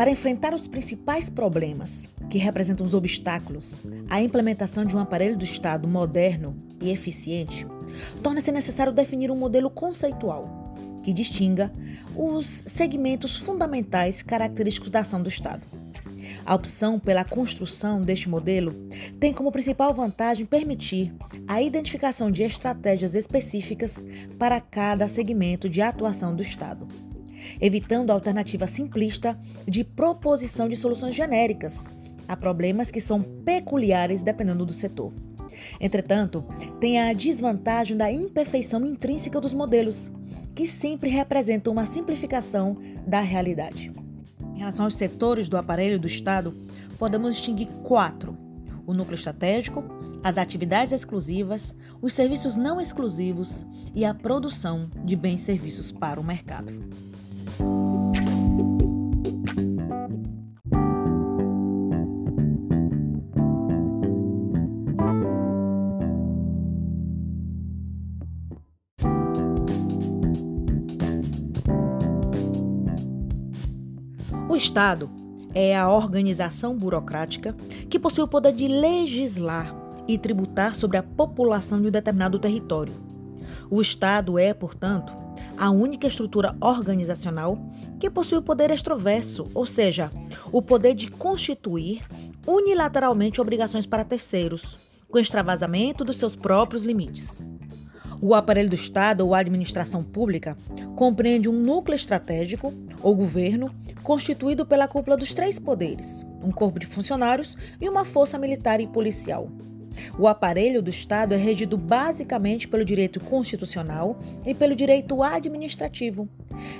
Para enfrentar os principais problemas que representam os obstáculos à implementação de um aparelho do Estado moderno e eficiente, torna-se necessário definir um modelo conceitual que distinga os segmentos fundamentais característicos da ação do Estado. A opção pela construção deste modelo tem como principal vantagem permitir a identificação de estratégias específicas para cada segmento de atuação do Estado, evitando a alternativa simplista de proposição de soluções genéricas a problemas que são peculiares dependendo do setor. Entretanto, tem a desvantagem da imperfeição intrínseca dos modelos, que sempre representam uma simplificação da realidade. Em relação aos setores do aparelho do Estado, podemos distinguir quatro: o núcleo estratégico, as atividades exclusivas, os serviços não exclusivos e a produção de bens e serviços para o mercado. O Estado é a organização burocrática que possui o poder de legislar e tributar sobre a população de um determinado território. O Estado é, portanto, a única estrutura organizacional que possui o poder extroverso, ou seja, o poder de constituir unilateralmente obrigações para terceiros, com extravasamento dos seus próprios limites. O aparelho do Estado ou administração pública compreende um núcleo estratégico ou governo constituído pela cúpula dos três poderes, um corpo de funcionários e uma força militar e policial. O aparelho do Estado é regido basicamente pelo direito constitucional e pelo direito administrativo,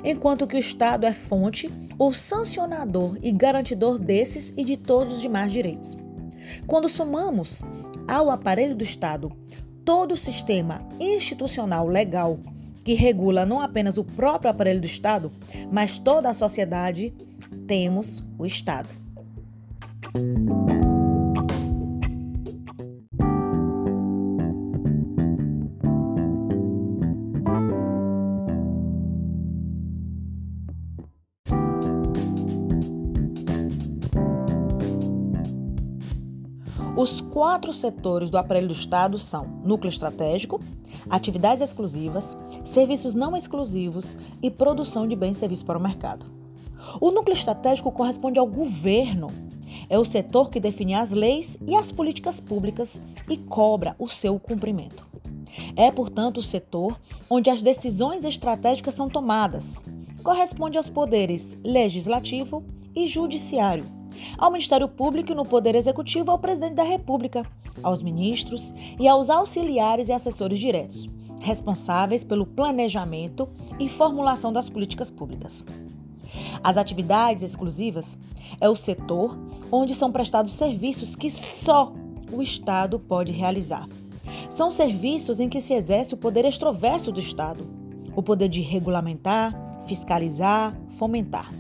enquanto que o Estado é fonte ou sancionador e garantidor desses e de todos os demais direitos. Quando somamos ao aparelho do Estado todo o sistema institucional legal que regula não apenas o próprio aparelho do Estado, mas toda a sociedade, temos o Estado. Os quatro setores do aparelho do Estado são núcleo estratégico, atividades exclusivas, serviços não exclusivos e produção de bens e serviços para o mercado. O núcleo estratégico corresponde ao governo. É o setor que define as leis e as políticas públicas e cobra o seu cumprimento. É, portanto, o setor onde as decisões estratégicas são tomadas. Corresponde aos poderes legislativo e judiciário ao Ministério Público e no Poder Executivo ao Presidente da República, aos ministros e aos auxiliares e assessores diretos, responsáveis pelo planejamento e formulação das políticas públicas. As atividades exclusivas é o setor onde são prestados serviços que só o Estado pode realizar. São serviços em que se exerce o poder extroverso do Estado, o poder de regulamentar, fiscalizar, fomentar.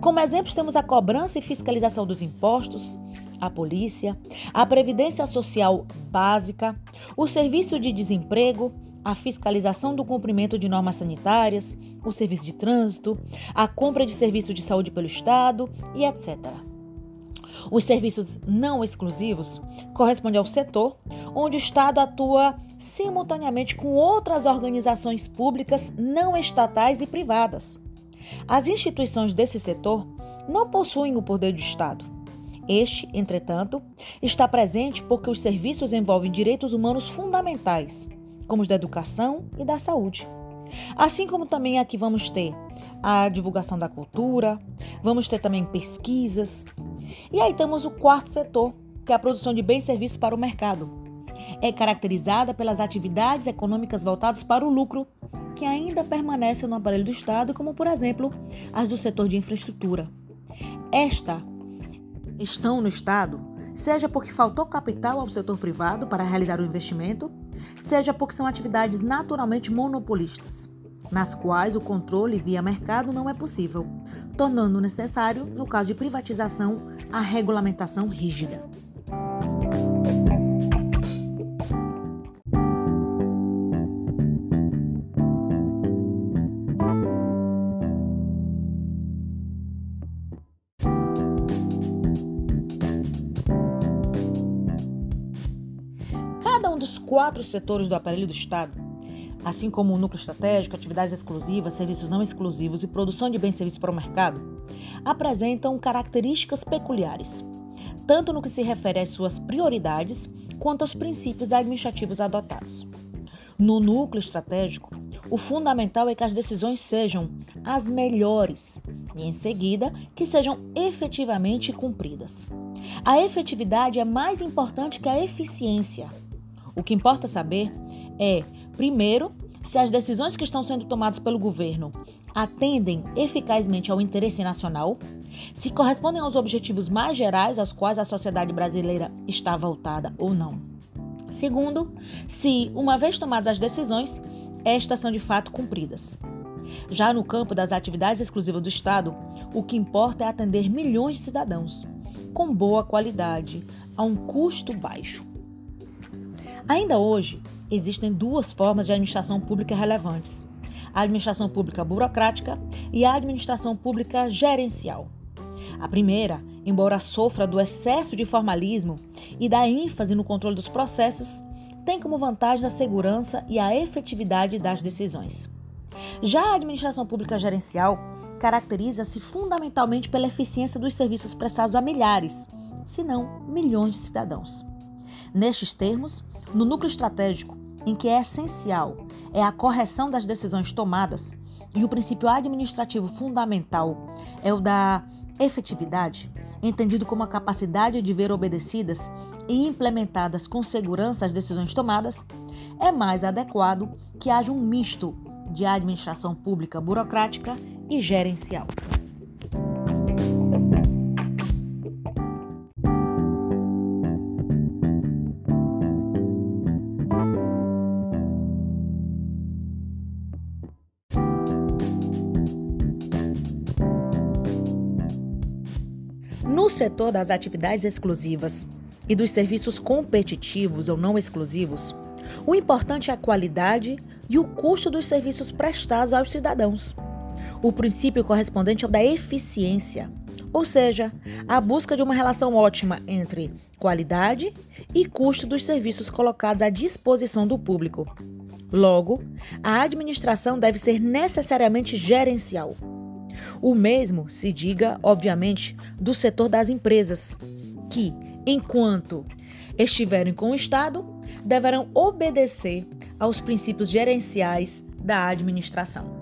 Como exemplos, temos a cobrança e fiscalização dos impostos, a polícia, a previdência social básica, o serviço de desemprego, a fiscalização do cumprimento de normas sanitárias, o serviço de trânsito, a compra de serviços de saúde pelo Estado e etc. Os serviços não exclusivos correspondem ao setor onde o Estado atua simultaneamente com outras organizações públicas não estatais e privadas. As instituições desse setor não possuem o poder do Estado. Este, entretanto, está presente porque os serviços envolvem direitos humanos fundamentais, como os da educação e da saúde. Assim como também aqui vamos ter a divulgação da cultura, vamos ter também pesquisas. E aí temos o quarto setor, que é a produção de bens e serviços para o mercado. É caracterizada pelas atividades econômicas voltadas para o lucro que ainda permanecem no aparelho do Estado, como, por exemplo, as do setor de infraestrutura. Esta estão no Estado, seja porque faltou capital ao setor privado para realizar o investimento, seja porque são atividades naturalmente monopolistas, nas quais o controle via mercado não é possível, tornando necessário, no caso de privatização, a regulamentação rígida. Quatro setores do aparelho do Estado, assim como o núcleo estratégico, atividades exclusivas, serviços não exclusivos e produção de bens e serviços para o mercado, apresentam características peculiares, tanto no que se refere às suas prioridades quanto aos princípios administrativos adotados. No núcleo estratégico, o fundamental é que as decisões sejam as melhores e, em seguida, que sejam efetivamente cumpridas. A efetividade é mais importante que a eficiência. O que importa saber é, primeiro, se as decisões que estão sendo tomadas pelo governo atendem eficazmente ao interesse nacional, se correspondem aos objetivos mais gerais aos quais a sociedade brasileira está voltada ou não. Segundo, se, uma vez tomadas as decisões, estas são de fato cumpridas. Já no campo das atividades exclusivas do Estado, o que importa é atender milhões de cidadãos, com boa qualidade, a um custo baixo. Ainda hoje, existem duas formas de administração pública relevantes: a administração pública burocrática e a administração pública gerencial. A primeira, embora sofra do excesso de formalismo e da ênfase no controle dos processos, tem como vantagem a segurança e a efetividade das decisões. Já a administração pública gerencial caracteriza-se fundamentalmente pela eficiência dos serviços prestados a milhares, se não milhões de cidadãos. Nestes termos, no núcleo estratégico, em que é essencial é a correção das decisões tomadas, e o princípio administrativo fundamental é o da efetividade, entendido como a capacidade de ver obedecidas e implementadas com segurança as decisões tomadas, é mais adequado que haja um misto de administração pública burocrática e gerencial. No setor das atividades exclusivas e dos serviços competitivos ou não exclusivos, o importante é a qualidade e o custo dos serviços prestados aos cidadãos. O princípio correspondente ao da eficiência, ou seja, a busca de uma relação ótima entre qualidade e custo dos serviços colocados à disposição do público. Logo, a administração deve ser necessariamente gerencial. O mesmo se diga, obviamente, do setor das empresas, que, enquanto estiverem com o Estado, deverão obedecer aos princípios gerenciais da administração.